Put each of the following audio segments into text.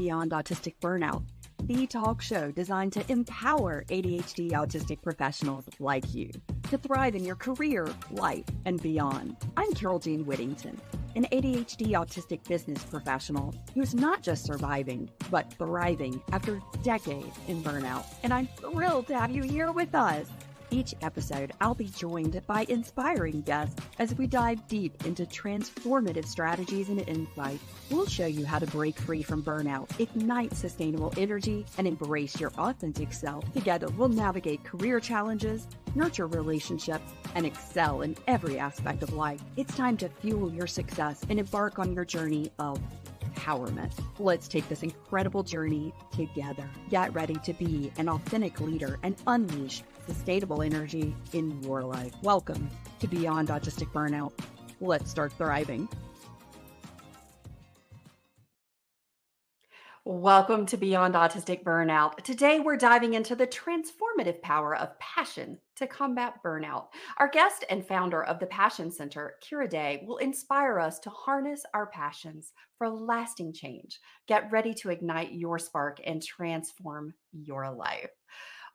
Beyond Autistic Burnout, the talk show designed to empower ADHD autistic professionals like you to thrive in your career, life, and beyond. I'm Carole Jean Whittington, an ADHD autistic business professional who's not just surviving, but thriving after decades in burnout. And I'm thrilled to have you here with us. Each episode, I'll be joined by inspiring guests as we dive deep into transformative strategies and insights. We'll show you how to break free from burnout, ignite sustainable energy, and embrace your authentic self. Together, we'll navigate career challenges, nurture relationships, and excel in every aspect of life. It's time to fuel your success and embark on your journey of empowerment. Let's take this incredible journey together. Get ready to be an authentic leader and unleash sustainable energy in your life. Welcome to Beyond Autistic Burnout. Let's start thriving. Welcome to Beyond Autistic Burnout. Today, we're diving into the transformative power of passion to combat burnout. Our guest and founder of the Passion Centre, Kira Day, will inspire us to harness our passions for lasting change. Get ready to ignite your spark and transform your life.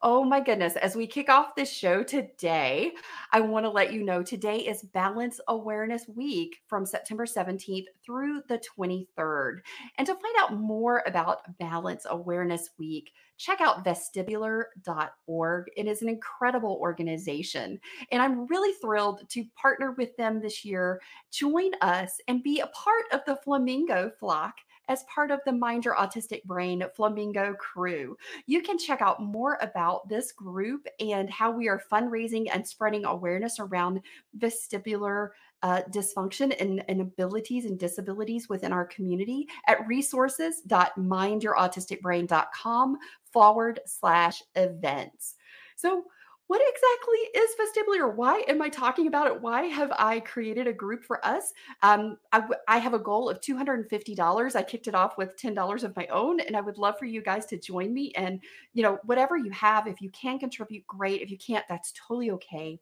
Oh my goodness. As we kick off this show today, I want to let you know today is Balance Awareness Week from September 17th through the 23rd. And to find out more about Balance Awareness Week, check out vestibular.org. It is an incredible organization. And I'm really thrilled to partner with them this year. Join us and be a part of the Flamingo flock as part of the Mind Your Autistic Brain Flamingo crew. You can check out more about this group and how we are fundraising and spreading awareness around vestibular uh, dysfunction and, and, abilities and disabilities within our community at resources.mindyourautisticbrain.com forward slash events. So, what exactly is vestibular? Why am I talking about it? Why have I created a group for us? Um, I, I have a goal of $250. I kicked it off with $10 of my own, and I would love for you guys to join me. And, you know, whatever you have, if you can contribute, great. If you can't, that's totally okay.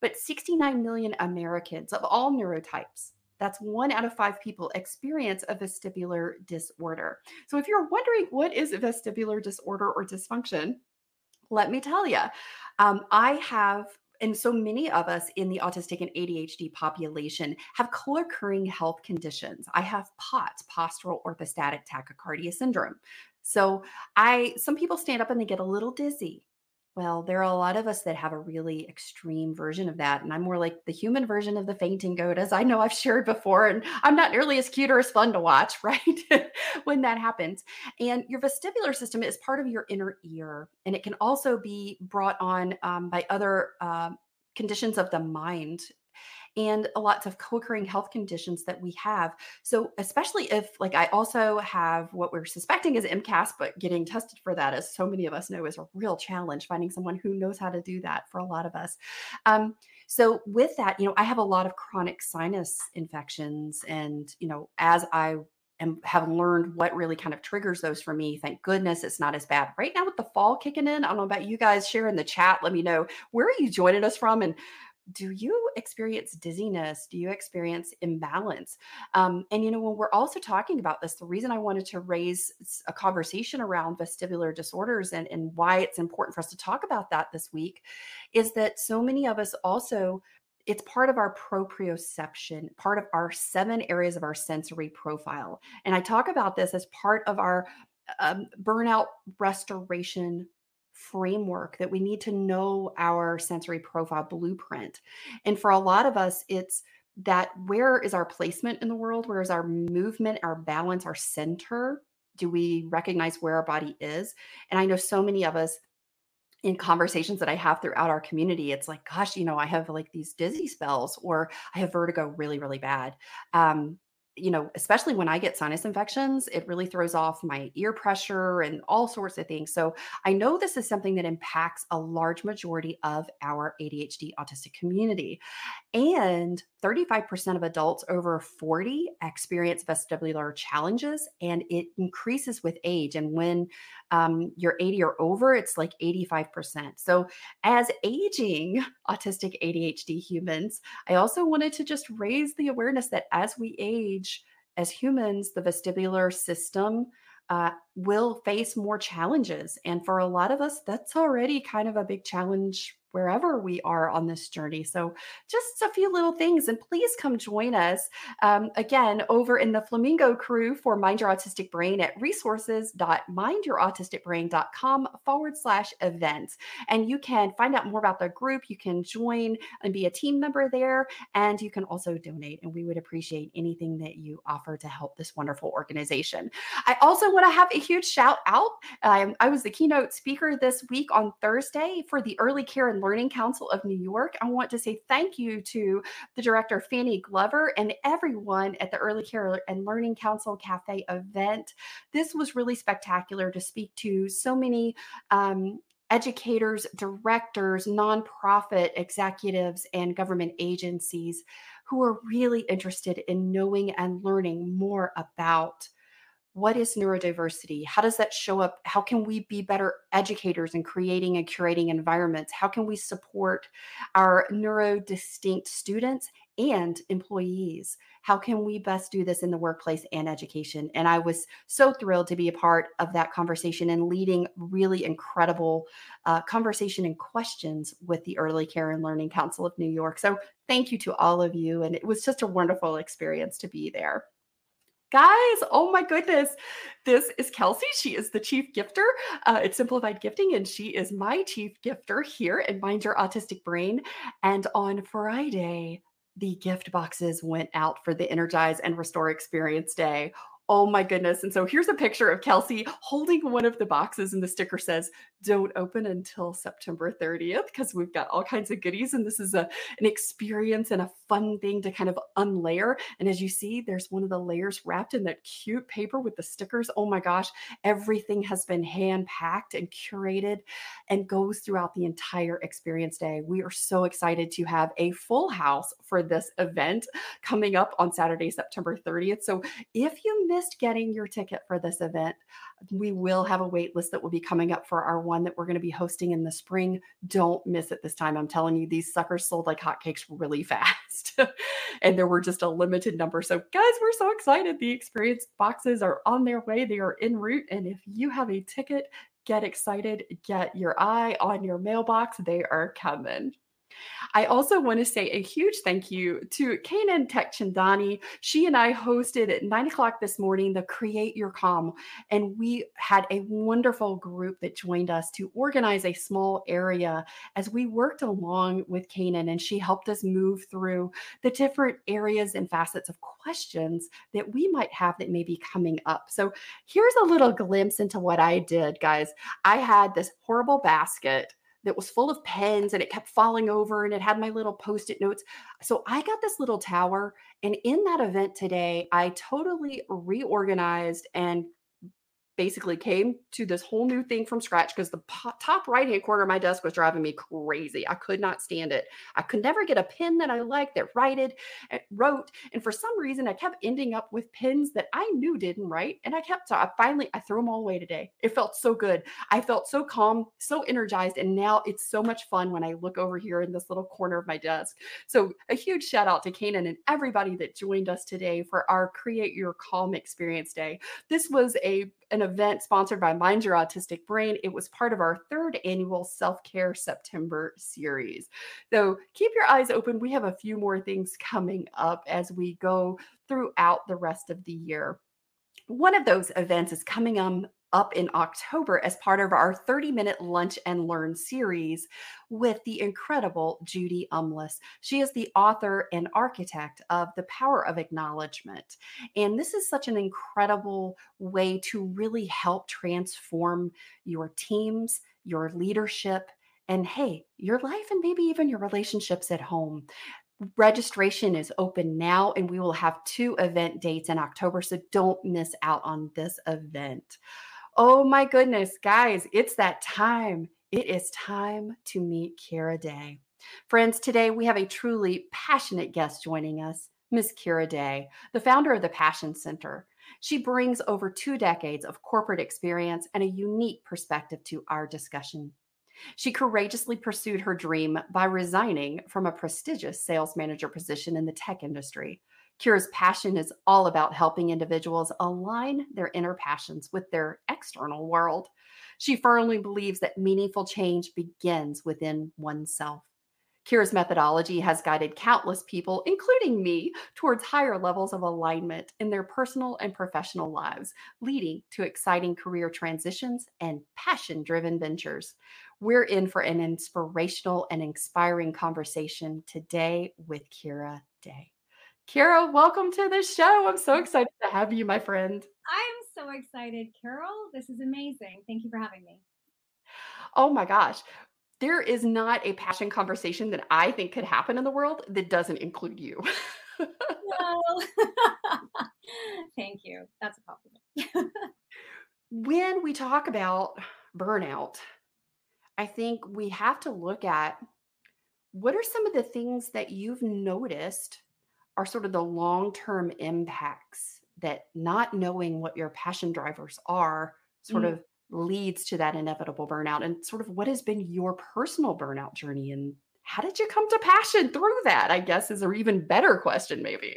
But 69 million Americans of all neurotypes, that's one out of five people experience a vestibular disorder. So if you're wondering what is vestibular disorder or dysfunction, let me tell you, um, I have and so many of us in the autistic and ADHD population have co occurring health conditions. I have POTS, postural orthostatic tachycardia syndrome. So I some people stand up and they get a little dizzy. Well, there are a lot of us that have a really extreme version of that. And I'm more like the human version of the fainting goat, as I know I've shared before. And I'm not nearly as cute or as fun to watch, right? when that happens. And your vestibular system is part of your inner ear. And it can also be brought on um, by other uh, conditions of the mind and lots of co-occurring health conditions that we have. So especially if like I also have what we're suspecting is MCAS, but getting tested for that, as so many of us know, is a real challenge. Finding someone who knows how to do that for a lot of us. Um, so with that, you know, I have a lot of chronic sinus infections, and you know, as I and have learned what really kind of triggers those for me. Thank goodness it's not as bad. Right now with the fall kicking in, I don't know about you guys, share in the chat. Let me know where are you joining us from and do you experience dizziness? Do you experience imbalance? Um, and, you know, when we're also talking about this, the reason I wanted to raise a conversation around vestibular disorders and, and why it's important for us to talk about that this week is that so many of us also it's part of our proprioception, part of our seven areas of our sensory profile. And I talk about this as part of our um, burnout restoration framework that we need to know our sensory profile blueprint. And for a lot of us, it's that where is our placement in the world? Where is our movement, our balance, our center? Do we recognize where our body is? And I know so many of us in conversations that I have throughout our community, it's like, gosh, you know, I have like these dizzy spells or I have vertigo really, really bad. Um, you know, especially when I get sinus infections, it really throws off my ear pressure and all sorts of things. So I know this is something that impacts a large majority of our ADHD autistic community. And 35% of adults over 40 experience vestibular challenges, and it increases with age. And when um, you're 80 or over, it's like 85%. So, as aging autistic ADHD humans, I also wanted to just raise the awareness that as we age, as humans, the vestibular system uh, will face more challenges. And for a lot of us, that's already kind of a big challenge wherever we are on this journey. So, just a few little things, and please come join us um, again over in the Flamingo crew for Mind Your Autistic Brain at resources.mindyourautisticbrain.com forward slash events. And you can find out more about the group. You can join and be a team member there, and you can also donate. And we would appreciate anything that you offer to help this wonderful organization. I also want to have a huge shout out. Um, I was the keynote speaker this week on Thursday for the Early Care and Learning Council of New York. I want to say thank you to the director, Fanny Glover, and everyone at the Early Care and Learning Council Cafe event. This was really spectacular to speak to so many. Um, educators, directors, nonprofit executives, and government agencies who are really interested in knowing and learning more about what is neurodiversity? How does that show up? How can we be better educators in creating and curating environments? How can we support our neurodistinct students and employees? How can we best do this in the workplace and education? And I was so thrilled to be a part of that conversation and leading really incredible uh, conversation and questions with the Early Care and Learning Council of New York. So thank you to all of you. And it was just a wonderful experience to be there. Guys, oh my goodness. This is Kelsey. She is the chief gifter uh, Simplified Gifting, and she is my chief gifter here at Mind Your Autistic Brain. And on Friday, the gift boxes went out for the Energize and Restore Experience Day. Oh my goodness. And so here's a picture of Kelsey holding one of the boxes, and the sticker says, Don't open until September 30th, because we've got all kinds of goodies. And this is a, an experience and a fun thing to kind of unlayer. And as you see, there's one of the layers wrapped in that cute paper with the stickers. Oh my gosh, everything has been hand packed and curated and goes throughout the entire experience day. We are so excited to have a full house for this event coming up on Saturday, September 30th. So if you missed getting your ticket for this event, we will have a wait list that will be coming up for our one that we're going to be hosting in the spring. Don't miss it this time. I'm telling you, these suckers sold like hotcakes really fast. and there were just a limited number. So, guys, we're so excited. The experience boxes are on their way, they are en route. And if you have a ticket, get excited, get your eye on your mailbox. They are coming. I also want to say a huge thank you to Kanan Tekchandani. She and I hosted at nine o'clock this morning the Create Your Calm, and we had a wonderful group that joined us to organize a small area as we worked along with Kanan, and she helped us move through the different areas and facets of questions that we might have that may be coming up. So here's a little glimpse into what I did, guys. I had this horrible basket that was full of pens and it kept falling over and it had my little post it notes. So I got this little tower. And in that event today, I totally reorganized and basically came to this whole new thing from scratch because the top right hand corner of my desk was driving me crazy. I could not stand it. I could never get a pen that I liked that righted and eh, wrote. And for some reason, I kept ending up with pens that I knew didn't write. And I kept, so I finally, I threw them all away today. It felt so good. I felt so calm, so energized. And now it's so much fun when I look over here in this little corner of my desk. So a huge shout out to Kanan and everybody that joined us today for our Create Your Calm Experience Day. This was a an event sponsored by Mind Your Autistic Brain. It was part of our third annual Self Care September series. So keep your eyes open. We have a few more things coming up as we go throughout the rest of the year. One of those events is coming um, up in October as part of our 30 minute lunch and learn series with the incredible Judy Umlas. She is the author and architect of The Power of Acknowledgement. And this is such an incredible way to really help transform your teams, your leadership, and hey, your life and maybe even your relationships at home registration is open now and we will have two event dates in October so don't miss out on this event. Oh my goodness, guys, it's that time. It is time to meet Kira Day. Friends, today we have a truly passionate guest joining us, Miss Kira Day, the founder of the Passion Centre. She brings over two decades of corporate experience and a unique perspective to our discussion. She courageously pursued her dream by resigning from a prestigious sales manager position in the tech industry. Kira's passion is all about helping individuals align their inner passions with their external world. She firmly believes that meaningful change begins within oneself. Kira's methodology has guided countless people, including me, towards higher levels of alignment in their personal and professional lives, leading to exciting career transitions and passion driven ventures. We're in for an inspirational and inspiring conversation today with Kira Day. Kira, welcome to the show. I'm so excited to have you, my friend. I am so excited, Carole. This is amazing. Thank you for having me. Oh my gosh there is not a passion conversation that I think could happen in the world that doesn't include you. well, thank you. That's a compliment. when we talk about burnout, I think we have to look at what are some of the things that you've noticed are sort of the long term impacts that not knowing what your passion drivers are sort mm. of leads to that inevitable burnout and sort of what has been your personal burnout journey and how did you come to passion through that i guess is an even better question maybe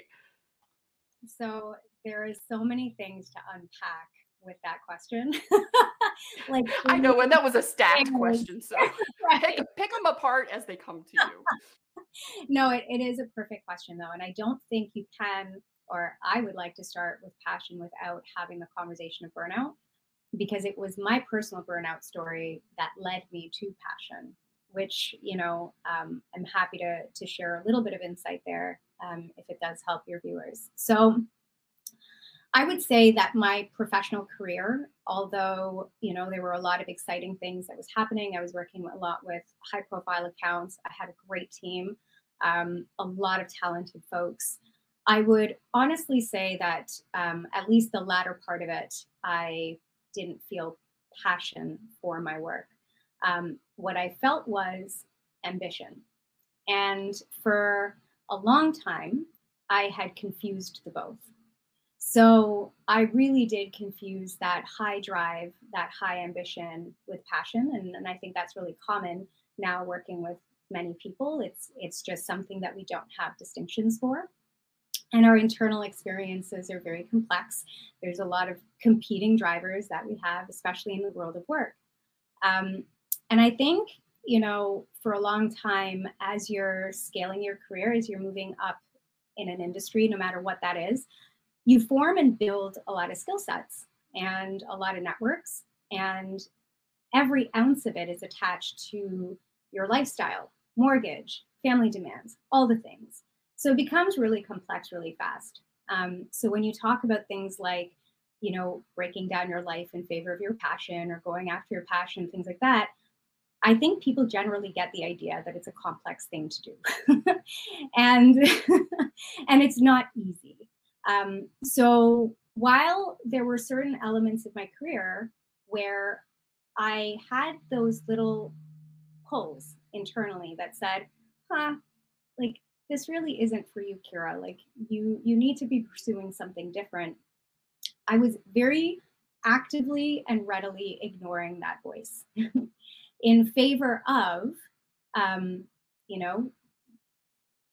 so there is so many things to unpack with that question like i know and that was a stacked question so right. pick, pick them apart as they come to you no it, it is a perfect question though and i don't think you can or i would like to start with passion without having the conversation of burnout because it was my personal burnout story that led me to passion which you know um, i'm happy to to share a little bit of insight there um, if it does help your viewers. So i would say that my professional career although you know there were a lot of exciting things that was happening i was working a lot with high profile accounts i had a great team um, a lot of talented folks i would honestly say that um, at least the latter part of it i didn't feel passion for my work. Um, what I felt was ambition. And for a long time, I had confused the both. So I really did confuse that high drive, that high ambition with passion. And, and I think that's really common now working with many people. It's it's just something that we don't have distinctions for and our internal experiences are very complex. There's a lot of competing drivers that we have, especially in the world of work. Um, and I think, you know, for a long time, as you're scaling your career, as you're moving up in an industry, no matter what that is, you form and build a lot of skill sets and a lot of networks. And every ounce of it is attached to your lifestyle, mortgage, family demands, all the things. So it becomes really complex really fast. Um, so when you talk about things like, you know, breaking down your life in favor of your passion or going after your passion, things like that, I think people generally get the idea that it's a complex thing to do, and and it's not easy. Um, so while there were certain elements of my career where I had those little pulls internally that said, "Huh, like this really isn't for you, Kira. Like you you need to be pursuing something different. I was very actively and readily ignoring that voice in favor of um, you know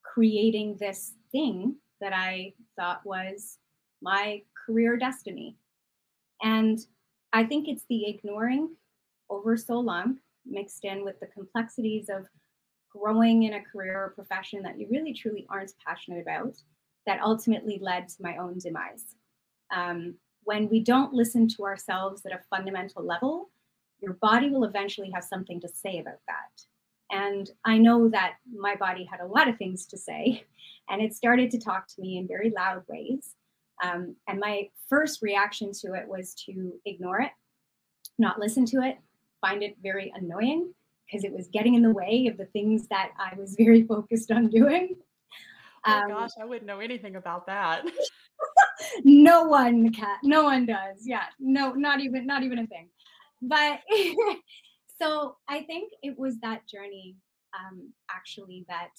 creating this thing that I thought was my career destiny. And I think it's the ignoring over so long mixed in with the complexities of growing in a career or profession that you really truly aren't passionate about that ultimately led to my own demise. Um, when we don't listen to ourselves at a fundamental level, your body will eventually have something to say about that. And I know that my body had a lot of things to say, and it started to talk to me in very loud ways. Um, and my first reaction to it was to ignore it, not listen to it, find it very annoying, because it was getting in the way of the things that I was very focused on doing. Oh um, gosh, I wouldn't know anything about that. no one cat, no one does. Yeah, no, not even not even a thing. But so I think it was that journey um, actually that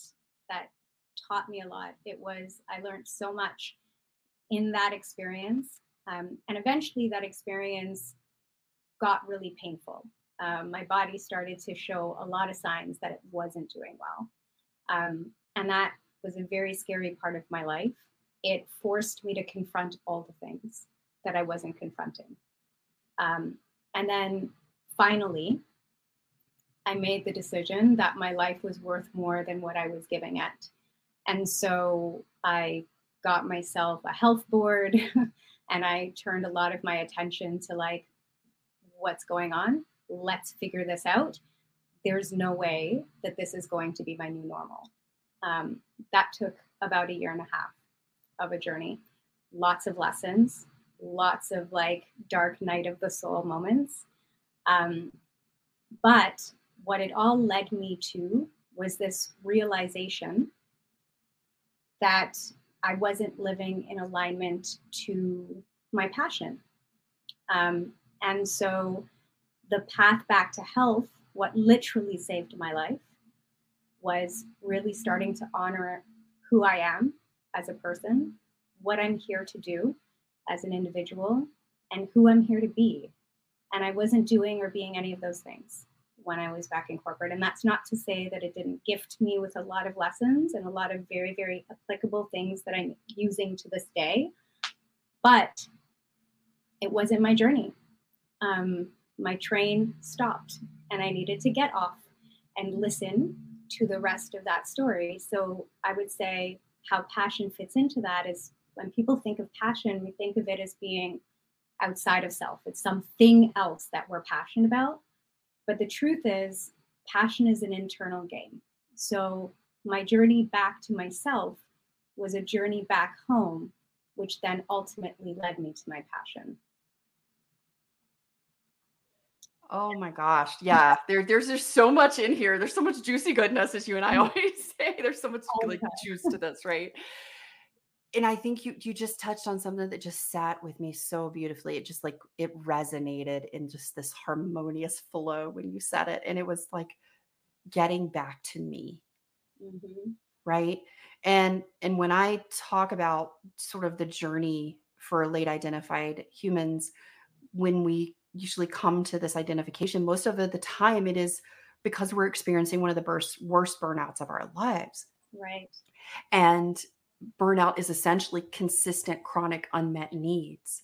that taught me a lot. It was I learned so much in that experience, um, and eventually that experience got really painful um, my body started to show a lot of signs that it wasn't doing well. Um, and that was a very scary part of my life. It forced me to confront all the things that I wasn't confronting. Um, and then finally, I made the decision that my life was worth more than what I was giving it. And so I got myself a health board and I turned a lot of my attention to like, what's going on? Let's figure this out. There's no way that this is going to be my new normal. Um, that took about a year and a half of a journey. Lots of lessons, lots of like dark night of the soul moments. Um, but what it all led me to was this realization that I wasn't living in alignment to my passion. Um, and so the path back to health, what literally saved my life, was really starting to honor who I am as a person, what I'm here to do as an individual, and who I'm here to be. And I wasn't doing or being any of those things when I was back in corporate. And that's not to say that it didn't gift me with a lot of lessons and a lot of very, very applicable things that I'm using to this day. But it wasn't my journey. Um, my train stopped and I needed to get off and listen to the rest of that story. So I would say how passion fits into that is when people think of passion, we think of it as being outside of self. It's something else that we're passionate about. But the truth is, passion is an internal game. So my journey back to myself was a journey back home, which then ultimately led me to my passion. Oh my gosh. Yeah. There, there's just so much in here. There's so much juicy goodness, as you and I always say. There's so much like juice to this, right? And I think you you just touched on something that just sat with me so beautifully. It just like it resonated in just this harmonious flow when you said it. And it was like getting back to me. Mm-hmm. Right. And and when I talk about sort of the journey for late identified humans, when we usually come to this identification, most of the time it is because we're experiencing one of the worst, worst burnouts of our lives. Right. And burnout is essentially consistent chronic unmet needs.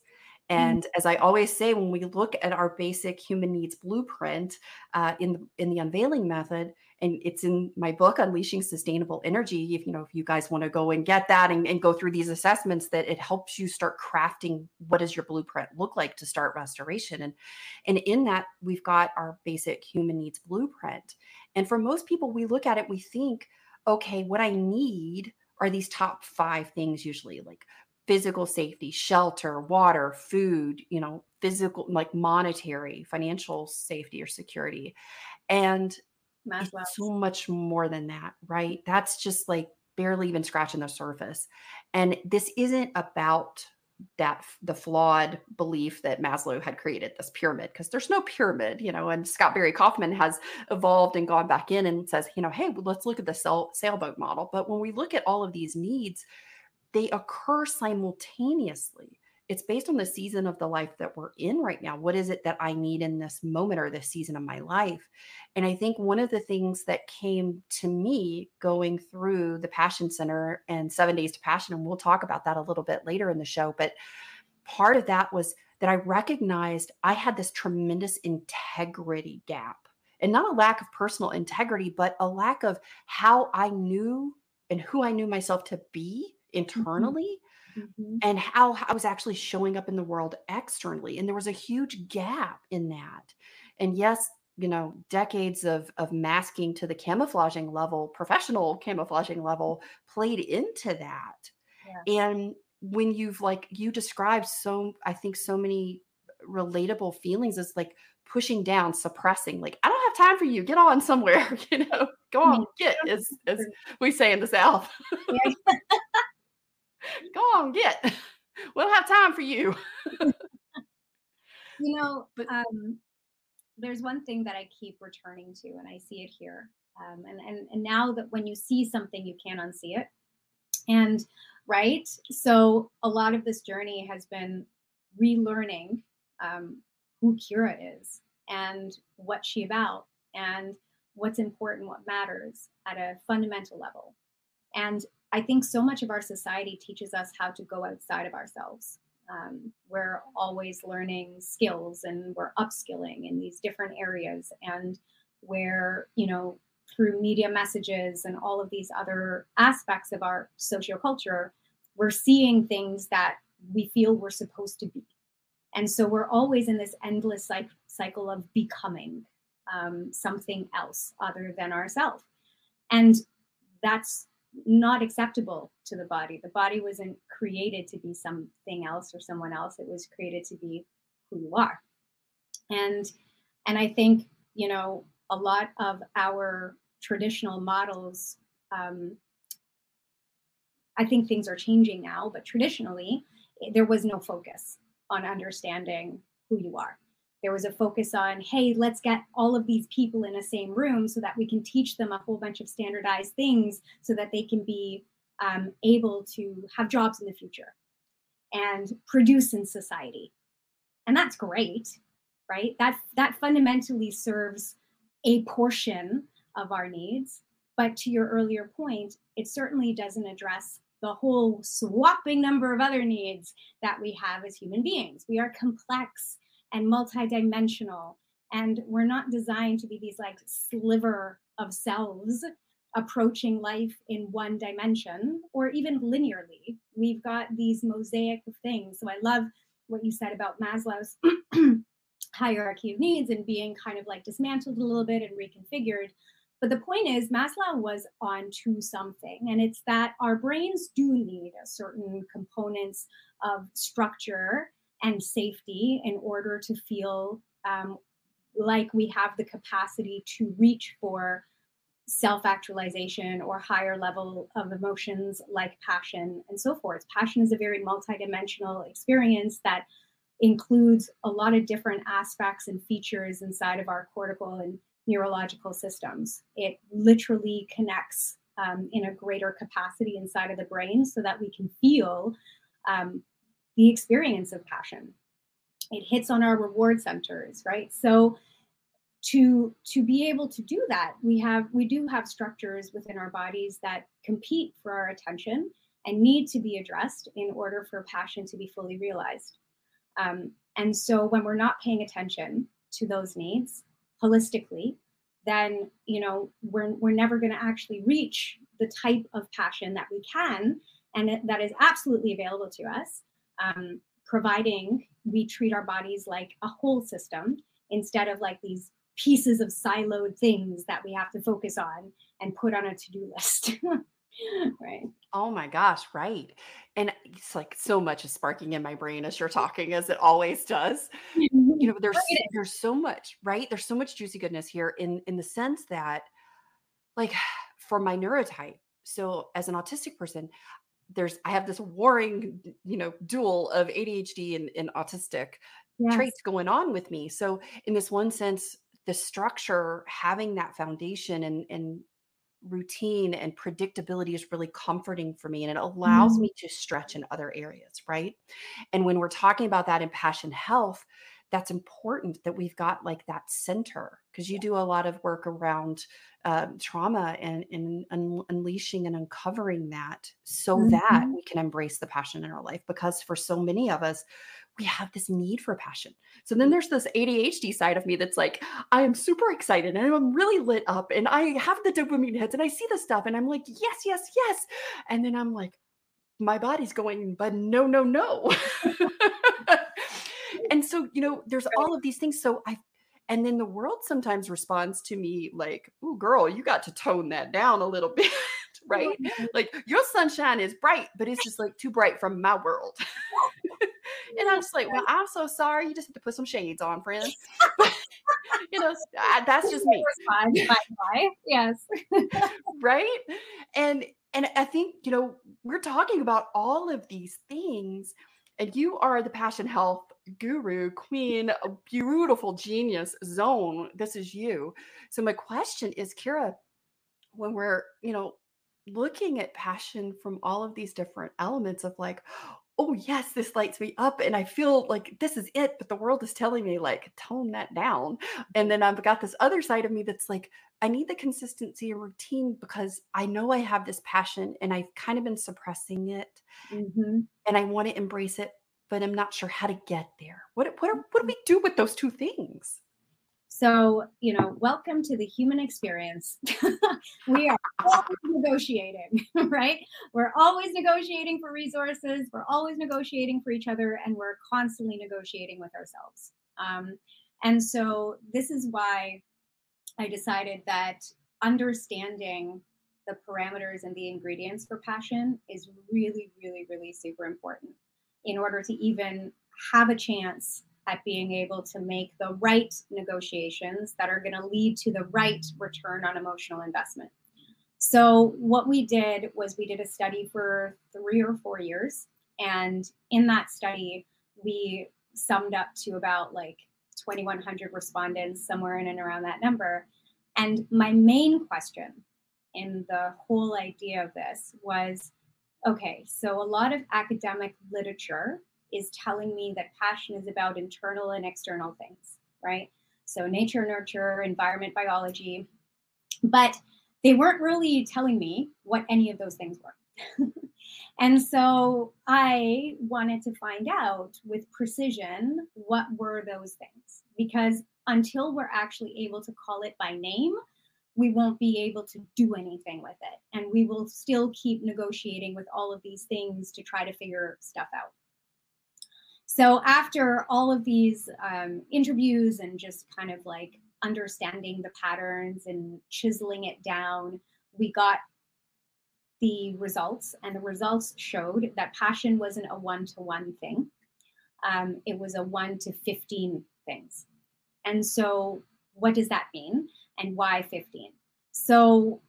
Mm. And as I always say, when we look at our basic human needs blueprint uh, in the, in the unveiling method, and it's in my book unleashing sustainable energy if you know if you guys want to go and get that and, and, go through these assessments that it helps you start crafting what does your blueprint look like to start restoration. And and in that we've got our basic human needs blueprint. And for most people we look at it we think okay what i need are these top five things usually like physical safety shelter water food you know physical like monetary financial safety or security. And Maslow's. It's so much more than that, right? Mm. That's just like barely even scratching the surface. And this isn't about that the flawed belief that Maslow had created this pyramid because there's no pyramid, you know. And Scott Barry Kaufman has evolved and gone back in and says, you know, hey, well, let's look at the sail, sailboat model. But when we look at all of these needs, they occur simultaneously it's based on the season of the life that we're in right now. What is it that I need in this moment or this season of my life? And I think one of the things that came to me going through the Passion Centre and Seven Days to Passion, and we'll talk about that a little bit later in the show, but part of that was that I recognized I had this tremendous integrity gap. And not a lack of personal integrity, but a lack of how I knew and who I knew myself to be mm-hmm. internally. Mm-hmm mm-hmm. and how I was actually showing up in the world externally. And there was a huge gap in that. And yes, you know, decades of of masking to the camouflaging level, professional camouflaging level played into that. Yeah. And when you've like you described so I think so many relatable feelings as like pushing down, suppressing, like, I don't have time for you. Get on somewhere, you know, go on, get as as we say in the South. Go on, get. We don't have time for you. you know, but, um, there's one thing that I keep returning to, and I see it here. Um, and, and and now that when you see something, you can't unsee it. And right, so a lot of this journey has been relearning um, who Kira is and what she about and what's important, what matters at a fundamental level. And I think so much of our society teaches us how to go outside of ourselves. Um, we're always learning skills and we're upskilling in these different areas. And where, you know, through media messages and all of these other aspects of our socioculture, we're seeing things that we feel we're supposed to be. And so we're always in this endless cycle of becoming um, something else other than ourselves. And that's not acceptable to the body. The body wasn't created to be something else or someone else. It was created to be who you are. And and I think, you know, a lot of our traditional models um, I think things are changing now, but traditionally there was no focus on understanding who you are. There was a focus on, hey, let's get all of these people in a same room so that we can teach them a whole bunch of standardized things so that they can be um, able to have jobs in the future and produce in society. And that's great, right? That that fundamentally serves a portion of our needs. But to your earlier point, it certainly doesn't address the whole swapping number of other needs that we have as human beings. We are complex and multidimensional, and we're not designed to be these like sliver of selves approaching life in one dimension or even linearly. We've got these mosaic of things. So I love what you said about Maslow's hierarchy of needs and being kind of like dismantled a little bit and reconfigured. But the point is, Maslow was on to something, and it's that our brains do need a certain components of structure and safety in order to feel um, like we have the capacity to reach for self actualization or higher level of emotions like passion and so forth. Passion is a very multidimensional experience that includes a lot of different aspects and features inside of our cortical and neurological systems. It literally connects um, in a greater capacity inside of the brain so that we can feel um, the experience of passion. It hits on our reward centers, right? So to to be able to do that, we have we do have structures within our bodies that compete for our attention and need to be addressed in order for passion to be fully realized. Um, and so when we're not paying attention to those needs, holistically, then you know we're we're never going to actually reach the type of passion that we can and that is absolutely available to us, um, providing we treat our bodies like a whole system instead of like these pieces of siloed things that we have to focus on and put on a to-do list. right. Oh my gosh, right. And it's like so much is sparking in my brain as you're talking, as it always does. You know, there's there's so much, right? There's so much juicy goodness here in in the sense that, like, for my neurotype, so as an autistic person, there's I have this warring, you know, duel of ADHD and, and autistic yes. traits going on with me. So in this one sense, the structure, having that foundation and and routine and predictability is really comforting for me and it allows mm. me to stretch in other areas, right? And when we're talking about that in passion health, that's important that we've got like that center because you do a lot of work around um, trauma and, and un- unleashing and uncovering that so mm-hmm. that we can embrace the passion in our life because for so many of us we have this need for passion. So then there's this ADHD side of me that's like, I am super excited and I'm really lit up and I have the dopamine hits and I see the stuff and I'm like, yes, yes, yes. And then I'm like, my body's going, but no, no, no. and so, you know, there's all of these things. So I, and then the world sometimes responds to me like, oh, girl, you got to tone that down a little bit. right? Like your sunshine is bright, but it's just like too bright from my world. and I'm just like, well, I'm so sorry. You just have to put some shades on, friends. you know, that's just me. Yes. right. And and I think you know we're talking about all of these things, and you are the passion health guru, queen, beautiful genius zone. This is you. So my question is, Kira, when we're you know looking at passion from all of these different elements of like oh yes this lights me up and i feel like this is it but the world is telling me like tone that down and then i've got this other side of me that's like i need the consistency and routine because i know i have this passion and i've kind of been suppressing it mm-hmm. and i want to embrace it but i'm not sure how to get there what, what, are, what do we do with those two things so, you know, welcome to the human experience. we are always negotiating, right? We're always negotiating for resources, we're always negotiating for each other, and we're constantly negotiating with ourselves. Um, and so, this is why I decided that understanding the parameters and the ingredients for passion is really, really, really super important in order to even have a chance at being able to make the right negotiations that are going to lead to the right return on emotional investment. So, what we did was we did a study for three or four years. And in that study, we summed up to about like 2,100 respondents, somewhere in and around that number. And my main question in the whole idea of this was okay, so a lot of academic literature is telling me that passion is about internal and external things, right? So nature, nurture, environment, biology. But they weren't really telling me what any of those things were. and so I wanted to find out with precision what were those things because until we're actually able to call it by name, we won't be able to do anything with it. And we will still keep negotiating with all of these things to try to figure stuff out. So after all of these um, interviews and just kind of like understanding the patterns and chiseling it down, we got the results, and the results showed that passion wasn't a one to one thing. Um, it was a one to 15 things. And so, what does that mean? And why 15? So,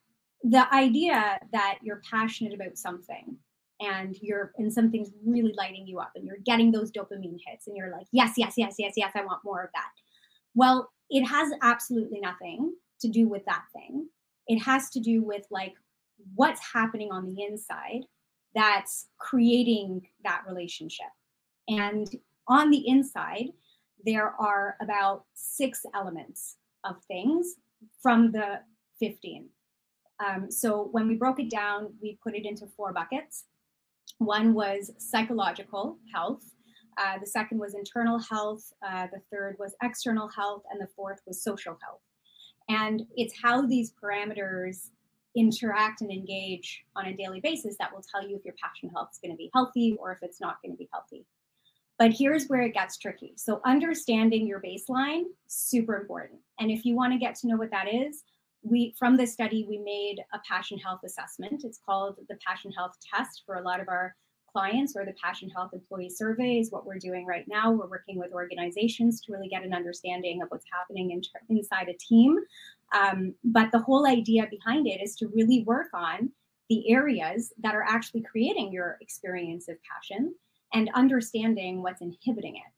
the idea that you're passionate about something and you're and something's really lighting you up and you're getting those dopamine hits and you're like yes yes yes yes yes i want more of that. Well it has absolutely nothing to do with that thing. It has to do with like what's happening on the inside that's creating that relationship. And on the inside there are about six elements of things from the 15 um, so when we broke it down we put it into four buckets one was psychological health. Uh, the second was internal health. Uh, the third was external health. And the fourth was social health. And it's how these parameters interact and engage on a daily basis that will tell you if your passion health is going to be healthy or if it's not going to be healthy. But here's where it gets tricky. So understanding your baseline super important. And if you want to get to know what that is, we from this study we made a passion health assessment it's called the passion health test for a lot of our clients or the passion health employee survey is what we're doing right now we're working with organizations to really get an understanding of what's happening in, inside a team um, but the whole idea behind it is to really work on the areas that are actually creating your experience of passion and understanding what's inhibiting it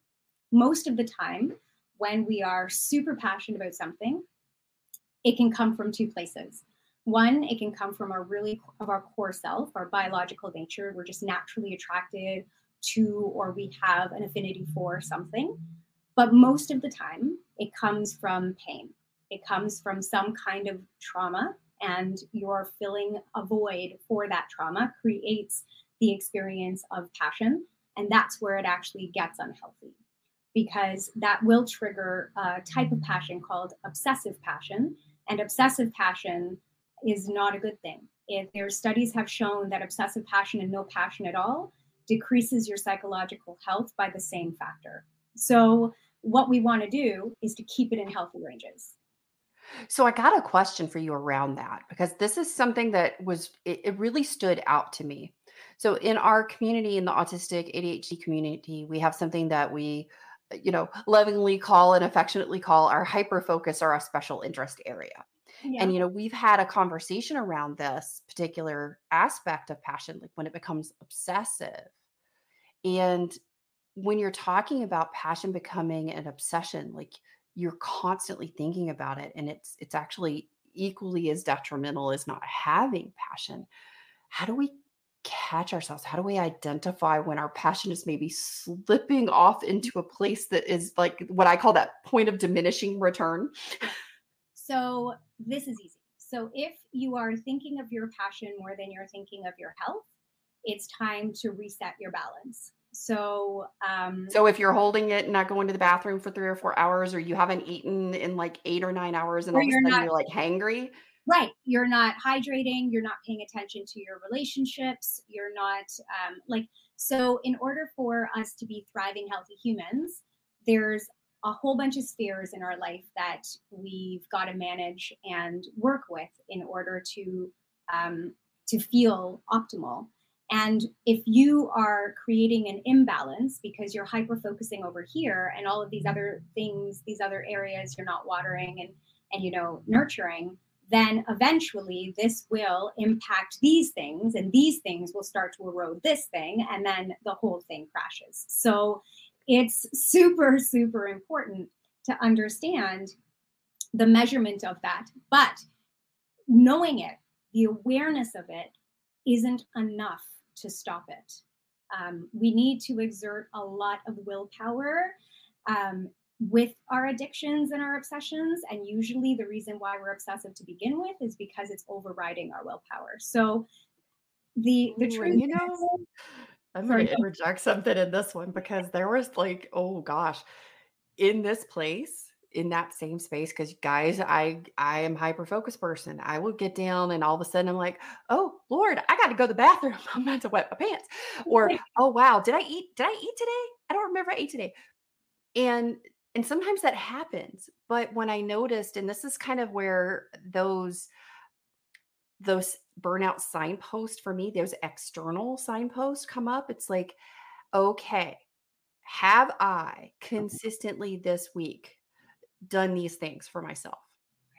most of the time when we are super passionate about something it can come from two places. One, it can come from our really of our core self, our biological nature. We're just naturally attracted to or we have an affinity for something. But most of the time, it comes from pain. It comes from some kind of trauma, and your filling a void for that trauma creates the experience of passion. And that's where it actually gets unhealthy because that will trigger a type of passion called obsessive passion and obsessive passion is not a good thing. If their studies have shown that obsessive passion and no passion at all decreases your psychological health by the same factor. So, what we want to do is to keep it in healthy ranges. So I got a question for you around that because this is something that was it, it, really stood out to me. So in our community in the autistic ADHD community, we have something that we uh, you know, lovingly call and affectionately call our hyper focus or our special interest area. Yeah. And, you know, we've had a conversation around this particular aspect of passion, like when it becomes obsessive. And when you're talking about passion becoming an obsession, like you're constantly thinking about it and it's it's actually equally as detrimental as not having passion. How do we catch ourselves? How do we identify when our passion is maybe slipping off mm-hmm. into a place that is like what I call that point of diminishing return? So, this is easy. So, if you are thinking of your passion more than you're thinking of your health, it's time to reset your balance. So, um, so if you're holding it and not going to the bathroom for three or four hours, or you haven't eaten in like eight or nine hours, and all of a sudden not, you're like hangry, right? You're not hydrating. You're not paying attention to your relationships. You're not um, like so. In order for us to be thriving, healthy humans, there's a whole bunch of spheres in our life that we've got to manage and work with in order to um, to feel optimal. And if you are creating an imbalance because you're hyper focusing over here and all of these other things, these other areas you're not watering and and you know nurturing, then eventually this will impact these things and these things will start to erode this thing and then the whole thing crashes. So it's super super important to understand the measurement of that. But knowing it, the awareness of it isn't enough to stop it. Um, we need to exert a lot of willpower um, with our addictions and our obsessions. And usually, the reason why we're obsessive to begin with is because it's overriding our willpower. So, the the truth, you know, is, I'm going to interject something in this one because there was like, oh gosh, in this place in that same space because guys i i am hyper focused person. I will get down and all of a sudden i'm like oh lord i got to go to the bathroom. I'm about to wet my pants. Or oh wow did i eat did i eat today? I don't remember i ate today. And and sometimes that happens but when i noticed and this is kind of where those those burnout signposts for me those external signposts come up it's like okay have i consistently this week done these things for myself.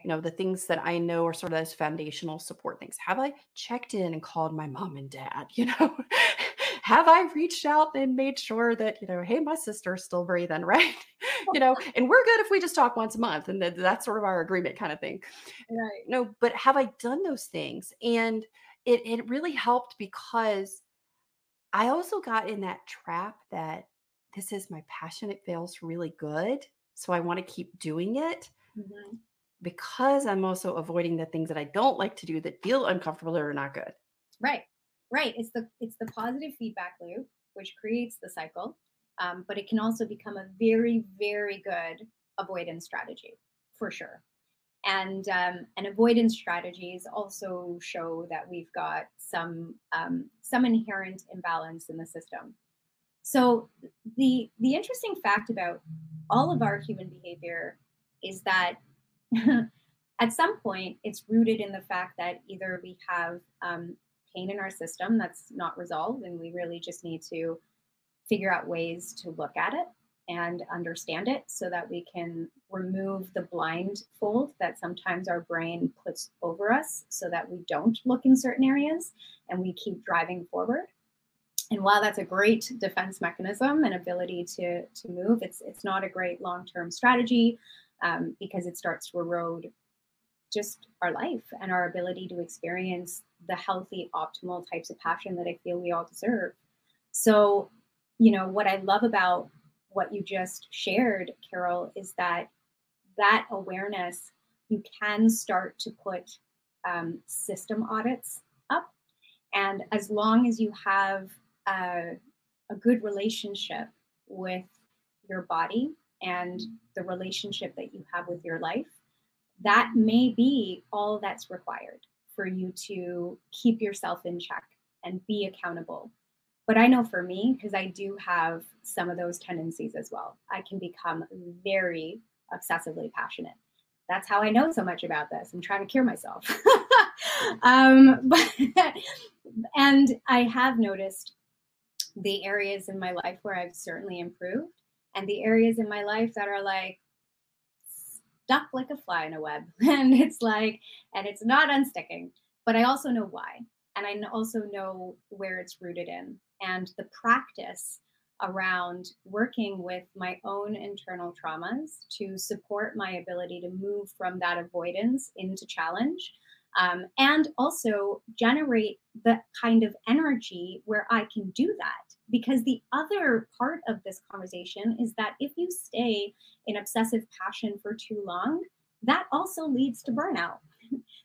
You know the things that i know are sort of those foundational support things. Have i checked in and called my mom and dad? You know have i reached out and made sure that you know hey my sister's still breathing right? You know and we're good if we just talk once a month and that's sort of our agreement kind of thing. Right. No but have i done those things? And it, it really helped because i also got in that trap that this is my passion it feels really good so I want to keep doing it mm-hmm. because I'm also avoiding the things that I don't like to do that feel uncomfortable or not good. Right. Right. It's the it's the positive feedback loop which creates the cycle, um, but it can also become a very very good avoidance strategy for sure. And um, and avoidance strategies also show that we've got some um, some inherent imbalance in the system. So the the interesting fact about all of our human behavior is that at some point it's rooted in the fact that either we have um, pain in our system that's not resolved and we really just need to figure out ways to look at it and understand it so that we can remove the blindfold that sometimes our brain puts over us so that we don't look in certain areas and we keep driving forward and while that's a great defense mechanism and ability to to move, it's it's not a great long term strategy um, because it starts to erode just our life and our ability to experience the healthy, optimal types of passion that I feel we all deserve. So, you know, what I love about what you just shared, Carole, is that that awareness you can start to put um, system audits up. And as long as you have a, good relationship with your body and the relationship that you have with your life, that may be all that's required for you to keep yourself in check and be accountable. But I know for me, because I do have some of those tendencies as well, I can become very obsessively passionate. That's how I know so much about this. I'm trying to cure myself. um, but, and I have noticed the areas in my life where I've certainly improved and the areas in my life that are like stuck like a fly in a web. And it's like, and it's not unsticking, but I also know why. And I also know where it's rooted in. And the practice around working with my own internal traumas to support my ability to move from that avoidance into challenge um, and also generate the kind of energy where I can do that. Because the other part of this conversation is that if you stay in obsessive passion for too long, that also leads to burnout.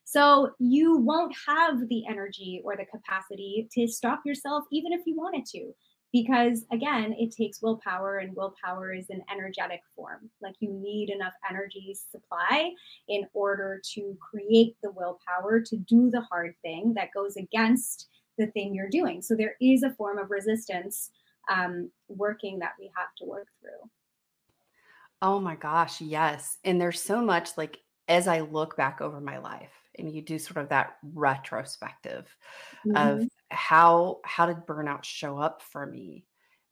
So you won't have the energy or the capacity to stop yourself, even if you wanted to because again it takes willpower and willpower is an energetic form like you need enough energy supply in order to create the willpower to do the hard thing that goes against the thing you're doing so there is a form of resistance um, working that we have to work through oh my gosh yes and there's so much like as i look back over my life and you do sort of that retrospective mm-hmm. of how how did burnout show up for me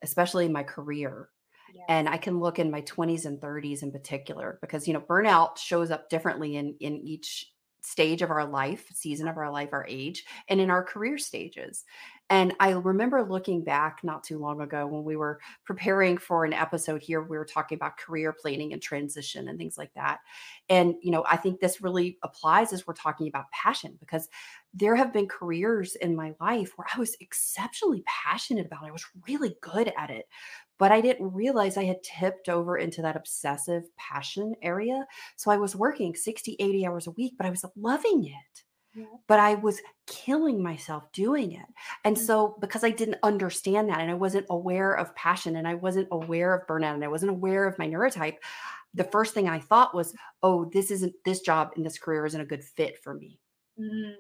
especially in my career yes. and i can look in my 20s and 30s in particular because you know burnout shows up differently in in each stage of our life season of our life our age and in our career stages and I remember looking back not too long ago when we were preparing for an episode here, we were talking about career planning and transition and things like that. And, you know, I think this really applies as we're talking about passion because there have been careers in my life where I was exceptionally passionate about it. I was really good at it, but I didn't realize I had tipped over into that obsessive passion area. So I was working 60, 80 hours a week, but I was loving it but I was killing myself doing it. And mm. so, because I didn't understand that and I wasn't aware of passion and I wasn't aware of burnout and I wasn't aware of my neurotype, the first thing I thought was, oh, this isn't, this job in this career isn't a good fit for me. Mm.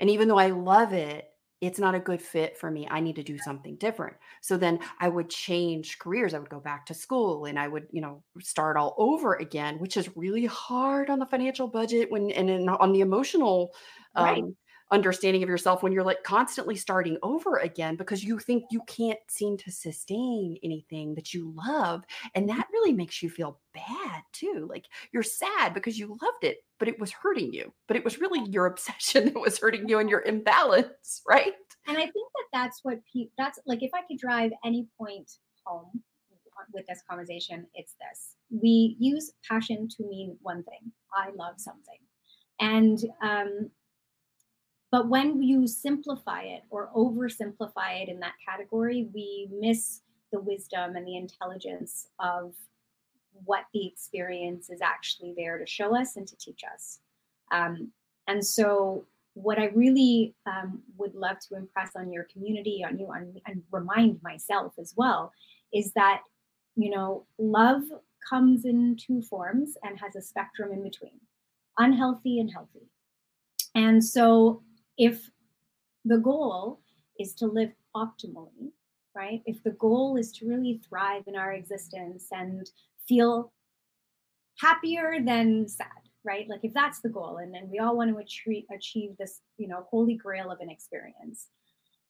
And even though I love it, it's not a good fit for me. I need to do something different. So then I would change careers. I would go back to school and I would, you know, start all over again, which is really hard on the financial budget when and in, on the emotional um, right. Understanding of yourself when you're like constantly starting over again because you think you can't seem to sustain anything that you love. And that really makes you feel bad too. Like you're sad because you loved it, but it was hurting you. But it was really your obsession that was hurting you and your imbalance, right? And I think that that's what people, that's like if I could drive any point home with this conversation, it's this. We use passion to mean one thing I love something. And um, but when you simplify it or oversimplify it in that category, we miss the wisdom and the intelligence of what the experience is actually there to show us and to teach us. Um, and so, what I really um, would love to impress on your community, on you, on, and remind myself as well, is that you know love comes in two forms and has a spectrum in between, unhealthy and healthy. And so, if the goal is to live optimally, right? If the goal is to really thrive in our existence and feel happier than sad, right? Like if that's the goal, and then we all want to achieve, achieve this, you know, holy grail of an experience,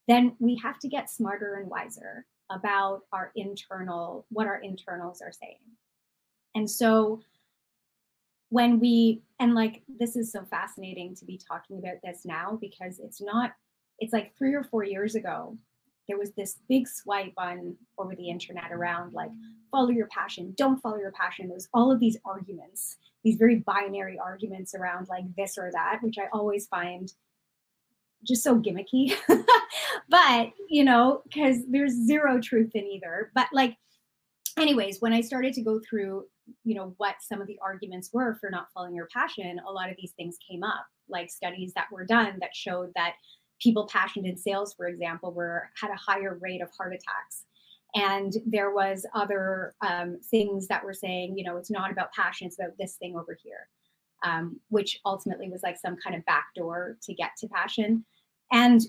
then we have to get smarter and wiser about our internal, what our internals are saying. And so when we and like this is so fascinating to be talking about this now because it's not it's like 3 or 4 years ago there was this big swipe on over the internet around like follow your passion don't follow your passion. There's all of these arguments these very binary arguments around like this or that which i always find just so gimmicky. But you know because there's zero truth in either. But like anyways when i started to go through you know what some of the arguments were for not following your passion a lot of these things came up like studies that were done that showed that people passionate in sales for example were had a higher rate of heart attacks. And there was other um, things that were saying you know it's not about passion it's about this thing over here um, which ultimately was like some kind of backdoor to get to passion. And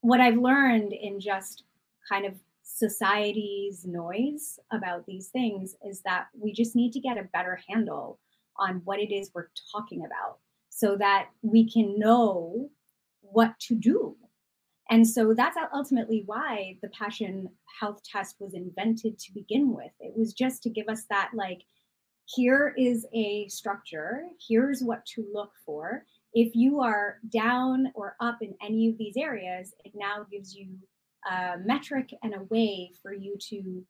what i've learned in just kind of society's noise about these things is that we just need to get a better handle on what it is we're talking about so that we can know what to do. And so that's ultimately why the passion health test was invented to begin with. It was just to give us that, like, here is a structure, here's what to look for. If you are down or up in any of these areas, it now gives you a metric and a way for you to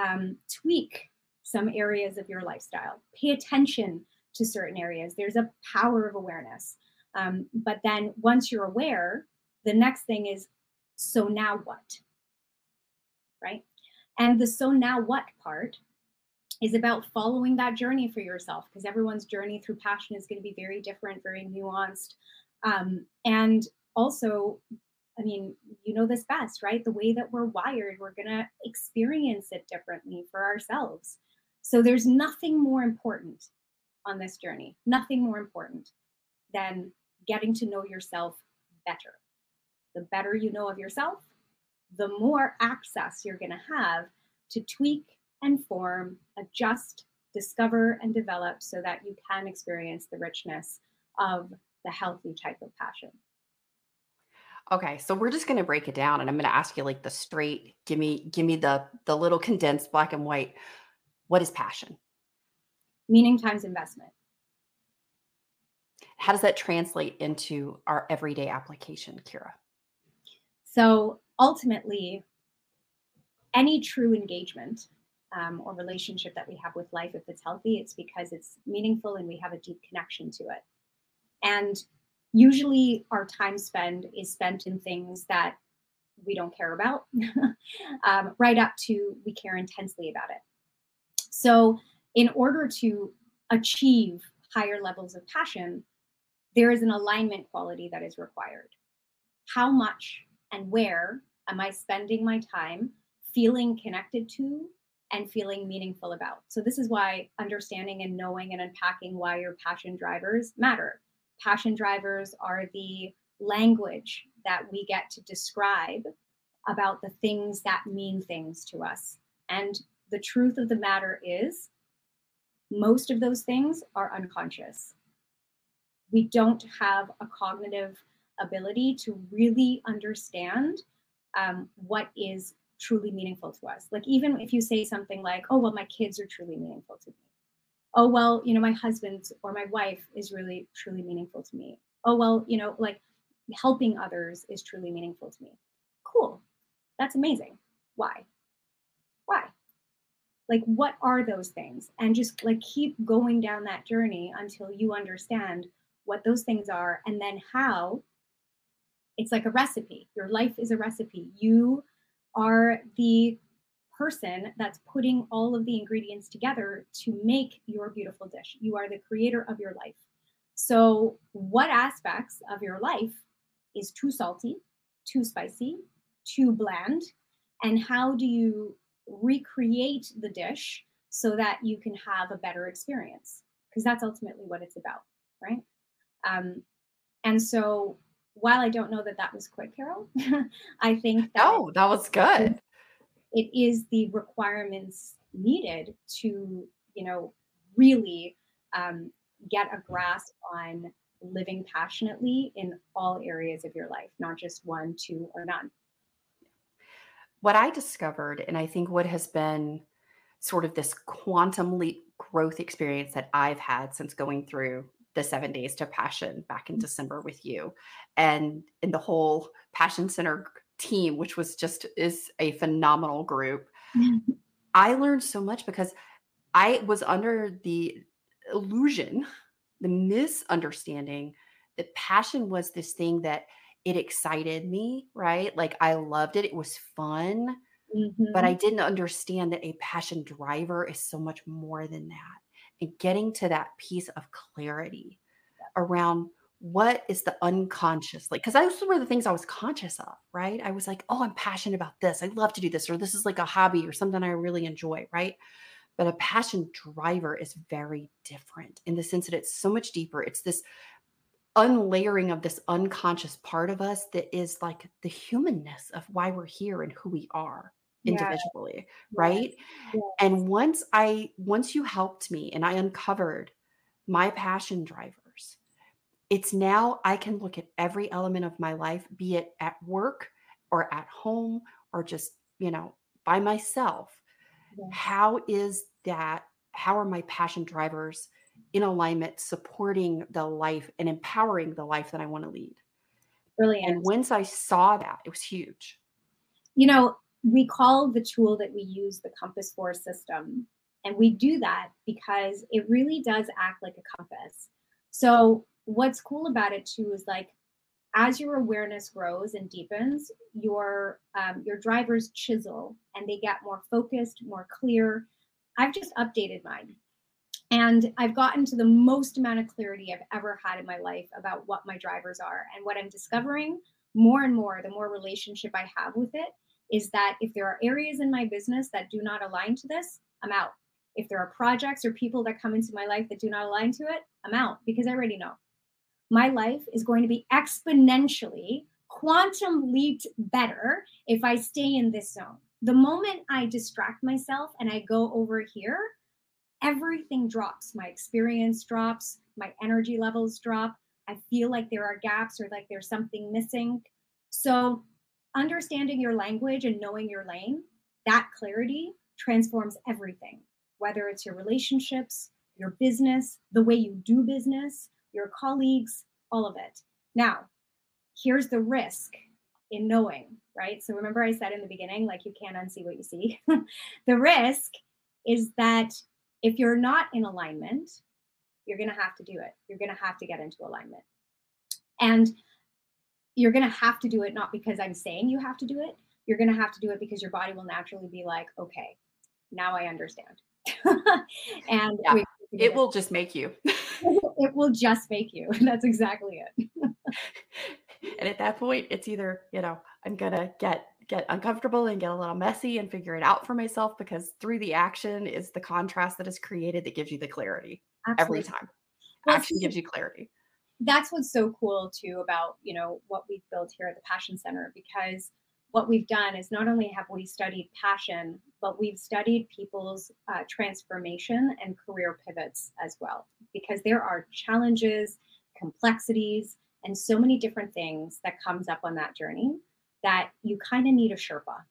um, tweak some areas of your lifestyle. Pay attention to certain areas. There's a power of awareness. Um, but then once you're aware, the next thing is so now what? Right? And the so now what part is about following that journey for yourself because everyone's journey through passion is going to be very different, very nuanced. Um, and also, I mean, you know this best, right? The way that we're wired, we're going to experience it differently for ourselves. So there's nothing more important on this journey, nothing more important than getting to know yourself better. The better you know of yourself, the more access you're going to have to tweak and form, adjust, discover, and develop so that you can experience the richness of the healthy type of passion. Okay, so we're just going to break it down and I'm going to ask you like the straight, give me give me the the little condensed black and white. What is passion? Meaning times investment. How does that translate into our everyday application, Kira? So ultimately, any true engagement um, or relationship that we have with life, if it's healthy, it's because it's meaningful and we have a deep connection to it. And usually our time spent is spent in things that we don't care about, um, right up to we care intensely about it. So, in order to achieve higher levels of passion, there is an alignment quality that is required. How much and where am I spending my time feeling connected to and feeling meaningful about? So, this is why understanding and knowing and unpacking why your passion drivers matter. Passion drivers are the language that we get to describe about the things that mean things to us. And the truth of the matter is, most of those things are unconscious. We don't have a cognitive ability to really understand um, what is truly meaningful to us. Like, even if you say something like, oh, well, my kids are truly meaningful to me. Oh, well, you know, my husband or my wife is really, truly meaningful to me. Oh, well, you know, like helping others is truly meaningful to me. Cool. That's amazing. Why? Why? Like, what are those things? And just like keep going down that journey until you understand what those things are and then how it's like a recipe. Your life is a recipe. You are the person that's putting all of the ingredients together to make your beautiful dish. You are the creator of your life. So, what aspects of your life is too salty, too spicy, too bland? And how do you recreate the dish so that you can have a better experience? Because that's ultimately what it's about, right? Um, and so, while I don't know that that was quick, Carole, I think that oh, that was good. It is the requirements needed to, you know, really um, get a grasp on living passionately in all areas of your life, not just one, two, or none. What I discovered, and I think what has been sort of this quantum leap growth experience that I've had since going through the seven days to passion back in mm. December with you and in the whole passion centre team, which was just is a phenomenal group. I learned so much because I was under the illusion, the misunderstanding that passion was this thing that it excited me, right? Like I loved it. It was fun. Mm-hmm. But I didn't understand that a passion driver is so much more than that and getting to that piece of clarity around what is the unconscious like because those were the things i was conscious of right? I was like oh i'm passionate about this. I love to do this or this is like a hobby or something i really enjoy right? But a passion driver is very different in the sense that it's so much deeper. It's this unlayering of this unconscious part of us that is like the humanness of why we're here and who we are individually yeah. right? Yes. and once i once you helped me and i uncovered my passion drivers it's now i can look at every element of my life be it at work or at home or just you know by myself. Yes. how is that how are my passion drivers in alignment supporting the life and empowering the life that i want to lead? Brilliant and once i saw that it was huge. You know we call the tool that we use the compass four system and we do that because it really does act like a compass. So what's cool about it too is like as your awareness grows and deepens, your um, your drivers chisel and they get more focused, more clear. I've just updated mine, and I've gotten to the most amount of clarity I've ever had in my life about what my drivers are. And what I'm discovering more and more, the more relationship I have with it, is that if there are areas in my business that do not align to this, I'm out. If there are projects or people that come into my life that do not align to it, I'm out because I already know my life is going to be exponentially quantum leaped better if I stay in this zone. The moment I distract myself and I go over here, everything drops. My experience drops, my energy levels drop. I feel like there are gaps or like there's something missing. So, understanding your language and knowing your lane, that clarity transforms everything, whether it's your relationships, your business, the way you do business, your colleagues, all of it. Now, here's the risk in knowing, right? So remember I said in the beginning, like you can't unsee what you see. the risk is that if you're not in alignment, you're going to have to do it. You're going to have to get into alignment. And you're going to have to do it not because I'm saying you have to do it. You're going to have to do it because your body will naturally be like, okay, now I understand. and yeah, it will just make you. it will just make you. That's exactly it. and at that point, it's either, you know, I'm going to get get uncomfortable and get a little messy and figure it out for myself because through the action is the contrast that is created that gives you the clarity Absolutely. every time. Well, action gives you clarity. That's what's so cool too about, you know, what we've built here at the Passion Centre because what we've done is not only have we studied passion, but we've studied people's uh, transformation and career pivots as well, because there are challenges, complexities, and so many different things that comes up on that journey that you kind of need a Sherpa.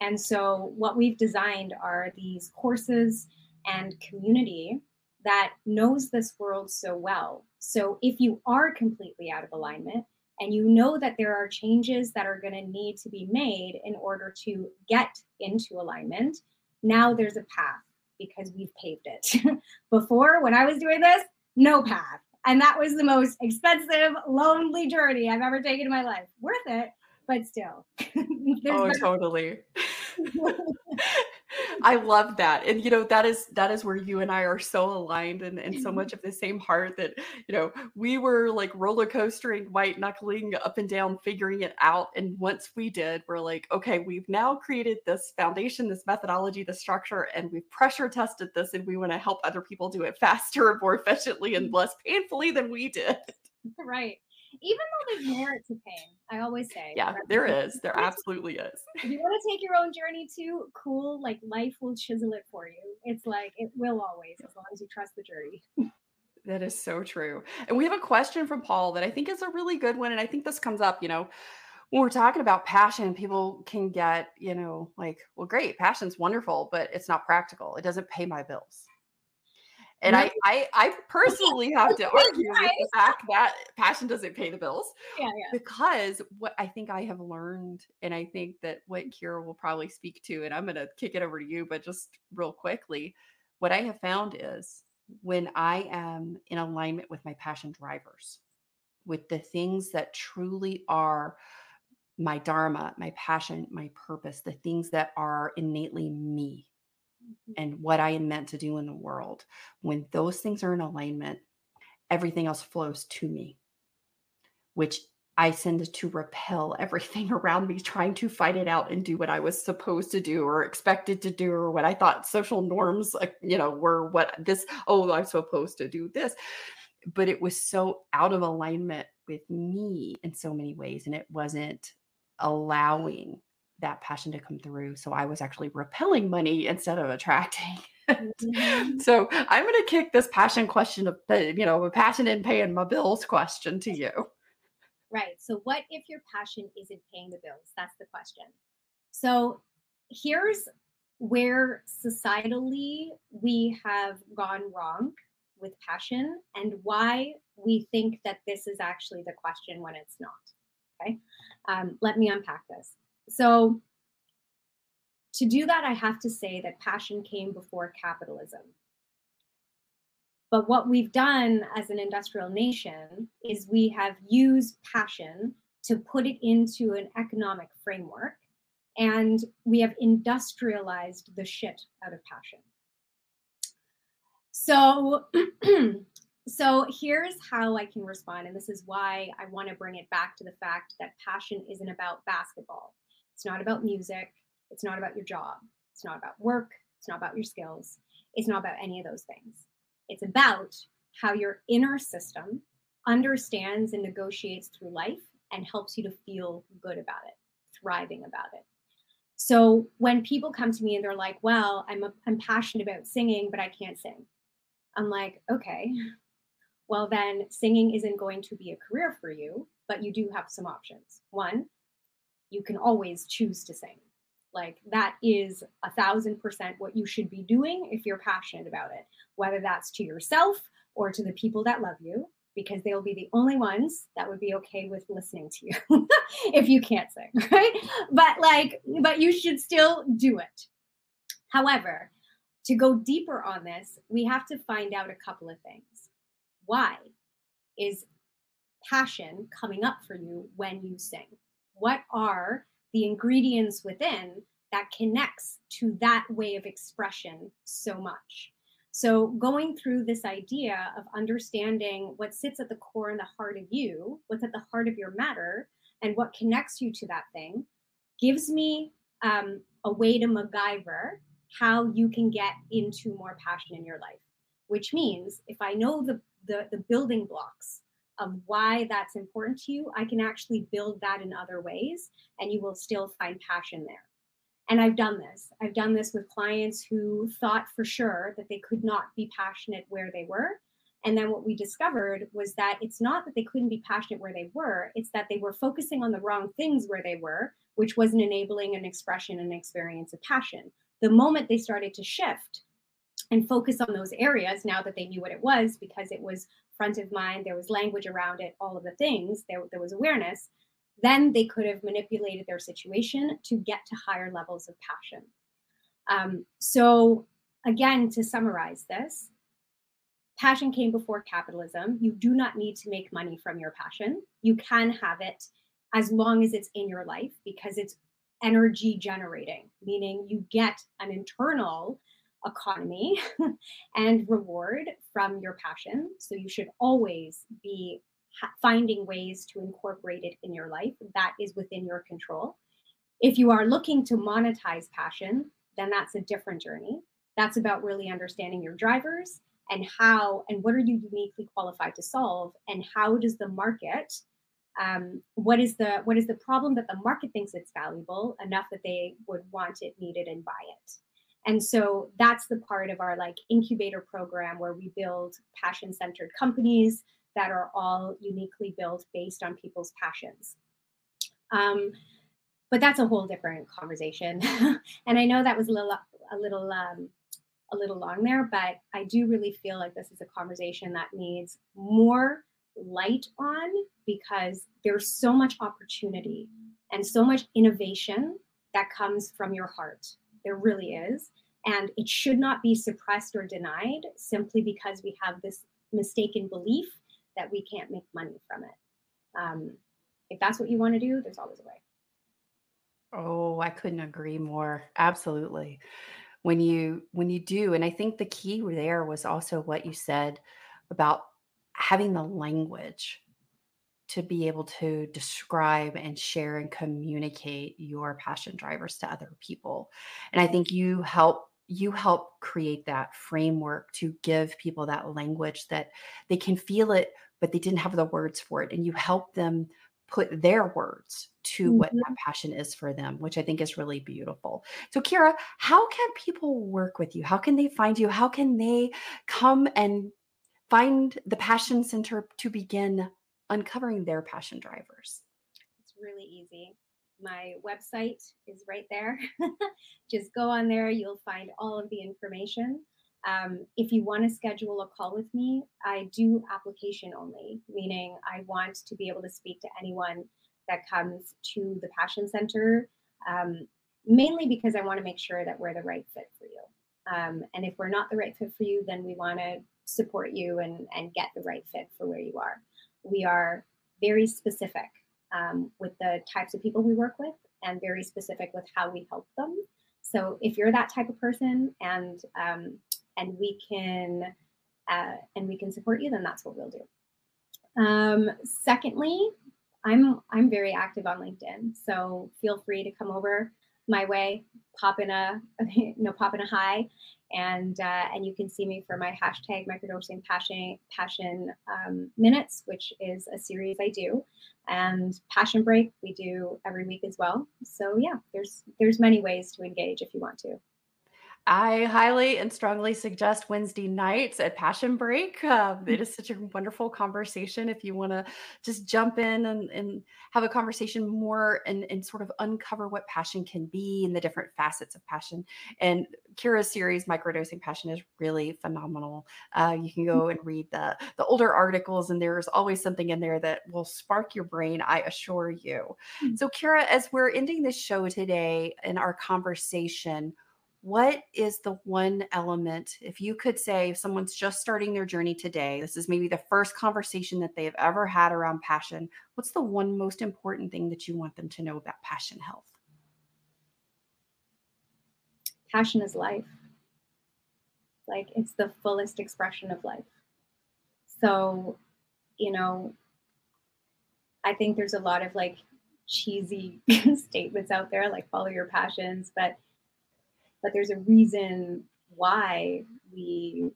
And so what we've designed are these courses and community that knows this world so well. So if you are completely out of alignment, and you know that there are changes that are going to need to be made in order to get into alignment, now there's a path because we've paved it. Before, when I was doing this, no path. And that was the most expensive, lonely journey I've ever taken in my life. Worth it, but still. oh, totally. I love that. And you know, that is that is where you and I are so aligned and, and so mm-hmm. much of the same heart that, you know, we were like roller coastering, white knuckling up and down, figuring it out. And once we did, we're like, okay, we've now created this foundation, this methodology, the structure, and we've pressure tested this, and we want to help other people do it faster, more efficiently, and less painfully than we did. Right even though there's merit to pain, I always say. Yeah, there is. There absolutely is. If you want to take your own journey too, cool. Like life will chisel it for you. It's like it will always, as long as you trust the journey. that is so true. And we have a question from Paul that I think is a really good one. And I think this comes up, you know, when we're talking about passion, people can get, you know, like, well, great, passion's wonderful, but it's not practical. It doesn't pay my bills. And I, I, I personally have to argue with the fact that passion doesn't pay the bills. Yeah, yeah. Because what I think I have learned, and I think that what Kira will probably speak to, and I'm going to kick it over to you, but just real quickly, what I have found is when I am in alignment with my passion drivers, with the things that truly are my dharma, my passion, my purpose, the things that are innately me. Mm-hmm. and what I am meant to do in the world, when those things are in alignment, everything else flows to me, which I tend to repel everything around me, trying to fight it out and do what I was supposed to do or expected to do, or what I thought social norms, like, you know, were what this, oh, I'm supposed to do this. But it was so out of alignment with me in so many ways. And it wasn't allowing that passion to come through. So I was actually repelling money instead of attracting. Mm-hmm. so I'm going to kick this passion question of, you know, a passion in paying my bills question to you. Right. So what if your passion isn't paying the bills? That's the question. So here's where societally we have gone wrong with passion and why we think that this is actually the question when it's not. Okay. Um, let me unpack this. So, to do that, I have to say that passion came before capitalism. But what we've done as an industrial nation is we have used passion to put it into an economic framework and we have industrialized the shit out of passion. So so here's how I can respond and this is why I want to bring it back to the fact that passion isn't about basketball. It's not about music, it's not about your job, it's not about work, it's not about your skills, it's not about any of those things. It's about how your inner system understands and negotiates through life and helps you to feel good about it, thriving about it. So when people come to me and they're like, "Well, I'm a, I'm passionate about singing, but I can't sing," I'm like, "Okay, well then singing isn't going to be a career for you, but you do have some options. One, you can always choose to sing. Like that is a thousand percent what you should be doing if you're passionate about it, whether that's to yourself or to the people that love you, because they'll be the only ones that would be okay with listening to you if you can't sing, right? But like, but you should still do it. However, to go deeper on this, we have to find out a couple of things. Why is passion coming up for you when you sing? What are the ingredients within that connects to that way of expression so much. So, going through this idea of understanding what sits at the core and the heart of you, what's at the heart of your matter, and what connects you to that thing, gives me um, a way to MacGyver how you can get into more passion in your life. Which means if I know the, the, the building blocks of why that's important to you, I can actually build that in other ways and you will still find passion there. And I've done this. I've done this with clients who thought for sure that they could not be passionate where they were. And then what we discovered was that it's not that they couldn't be passionate where they were, it's that they were focusing on the wrong things where they were, which wasn't enabling an expression and experience of passion. The moment they started to shift and focus on those areas now that they knew what it was because it was front of mind, there was language around it, all of the things, there, there was awareness, then they could have manipulated their situation to get to higher levels of passion. Um, so, again, to summarize this, passion came before capitalism. You do not need to make money from your passion. You can have it as long as it's in your life because it's energy generating, meaning you get an internal economy and reward from your passion. So you should always be finding ways to incorporate it in your life that is within your control. If you are looking to monetize passion, then that's a different journey. That's about really understanding your drivers and how and what are you uniquely qualified to solve and how does the market um, what is the what is the problem that the market thinks it's valuable enough that they would want it needed and buy it and so that's the part of our like incubator program where we build passion centered companies that are all uniquely built based on people's passions. Um, but that's a whole different conversation. and I know that was a little, a little, um, a little long there, but I do really feel like this is a conversation that needs more light on because there's so much opportunity and so much innovation that comes from your heart. There really is. And it should not be suppressed or denied simply because we have this mistaken belief that we can't make money from it. Um, if that's what you want to do, there's always a way. Oh, I couldn't agree more. Absolutely. When you when you do, and I think the key there was also what you said about having the language to be able to describe and share and communicate your passion drivers to other people. And I think you help you help create that framework to give people that language that they can feel it but they didn't have the words for it and you help them put their words to mm-hmm. what that passion is for them which i think is really beautiful so kira how can people work with you how can they find you how can they come and find the passion centre to begin uncovering their passion drivers it's really easy my website is right there. Just go on there, you'll find all of the information. Um, if you want to schedule a call with me, I do application only, meaning I want to be able to speak to anyone that comes to the Passion Centre, um, mainly because I want to make sure that we're the right fit for you. Um, and if we're not the right fit for you, then we want to support you and, and get the right fit for where you are. We are very specific um, with the types of people we work with and very specific with how we help them. So if you're that type of person and um, and we can uh, and we can support you, then that's what we'll do. Um, secondly, I'm I'm very active on LinkedIn, so feel free to come over my way, pop in a you know pop in a hi, and uh, and you can see me for my hashtag microdosing passion passion um, minutes, which is a series I do, and passion break we do every week as well. So yeah, there's there's many ways to engage if you want to. I highly and strongly suggest Wednesday nights at Passion Break. Um, it is such a wonderful conversation. If you want to just jump in and, and have a conversation more and, and sort of uncover what passion can be and the different facets of passion. And Kira's series, Microdosing Passion, is really phenomenal. Uh, you can go and read the, the older articles, and there's always something in there that will spark your brain, I assure you. Mm-hmm. So, Kira, as we're ending this show today in our conversation, what is the one element if you could say if someone's just starting their journey today this is maybe the first conversation that they've ever had around passion what's the one most important thing that you want them to know about passion health? Passion is life. Like it's the fullest expression of life. So you know i think there's a lot of like cheesy statements out there like follow your passions but but there's a reason why we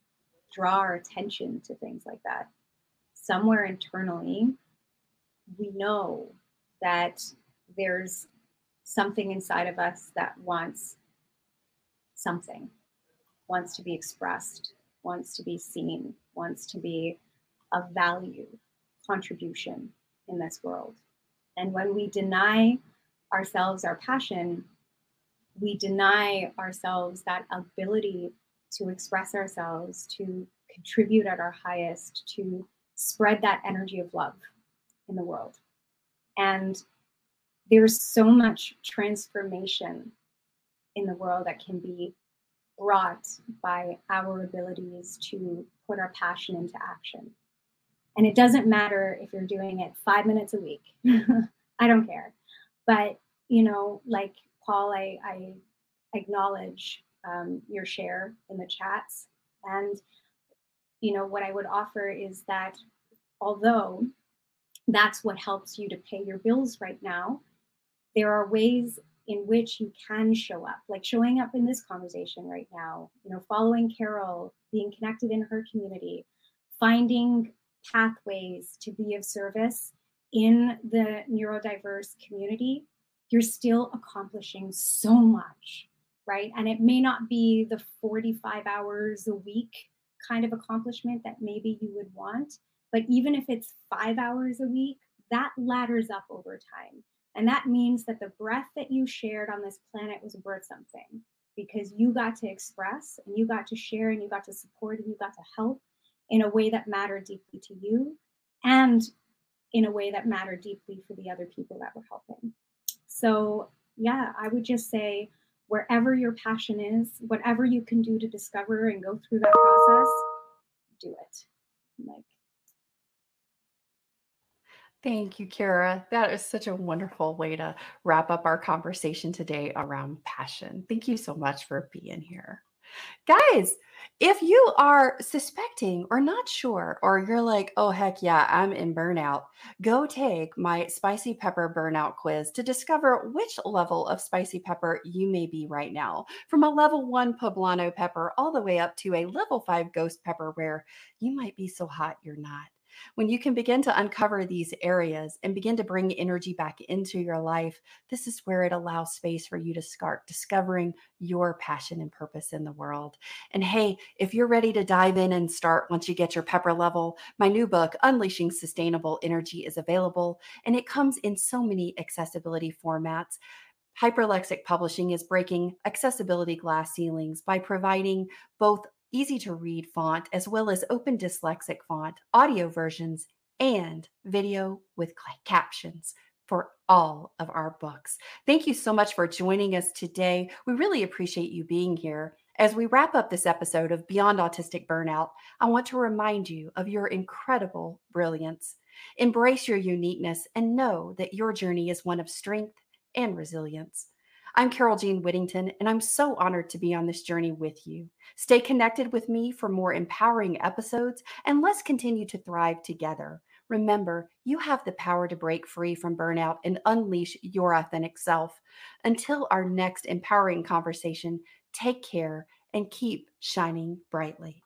draw our attention to things like that. Somewhere internally, we know that there's something inside of us that wants something, wants to be expressed, wants to be seen, wants to be of value, contribution in this world. And when we deny ourselves our passion, we deny ourselves that ability to express ourselves, to contribute at our highest, to spread that energy of love in the world. And there's so much transformation in the world that can be brought by our abilities to put our passion into action. And it doesn't matter if you're doing it five minutes a week, I don't care. But, you know, like Paul, I, I acknowledge um, your share in the chats. And, you know, what I would offer is that although that's what helps you to pay your bills right now, there are ways in which you can show up, like showing up in this conversation right now, you know, following Carole, being connected in her community, finding pathways to be of service in the neurodiverse community you're still accomplishing so much, right? And it may not be the 45 hours a week kind of accomplishment that maybe you would want, but even if it's five hours a week, that ladders up over time. And that means that the breath that you shared on this planet was worth something because you got to express and you got to share and you got to support and you got to help in a way that mattered deeply to you and in a way that mattered deeply for the other people that were helping. So, yeah, I would just say wherever your passion is, whatever you can do to discover and go through that process, do it. Like, Thank you, Kira. That is such a wonderful way to wrap up our conversation today around passion. Thank you so much for being here. Guys, if you are suspecting or not sure, or you're like, oh, heck yeah, I'm in burnout, go take my spicy pepper burnout quiz to discover which level of spicy pepper you may be right now. From a level one poblano pepper all the way up to a level five ghost pepper, where you might be so hot you're not. When you can begin to uncover these areas and begin to bring energy back into your life, this is where it allows space for you to start discovering your passion and purpose in the world. And hey, if you're ready to dive in and start once you get your pepper level, my new book, Unleashing Sustainable Energy, is available and it comes in so many accessibility formats. Hyperlexic Publishing is breaking accessibility glass ceilings by providing both easy to read font, as well as open dyslexic font, audio versions, and video with captions for all of our books. Thank you so much for joining us today. We really appreciate you being here. As we wrap up this episode of Beyond Autistic Burnout, I want to remind you of your incredible brilliance. Embrace your uniqueness and know that your journey is one of strength and resilience. I'm Carole Jean Whittington, and I'm so honored to be on this journey with you. Stay connected with me for more empowering episodes, and let's continue to thrive together. Remember, you have the power to break free from burnout and unleash your authentic self. Until our next empowering conversation, take care and keep shining brightly.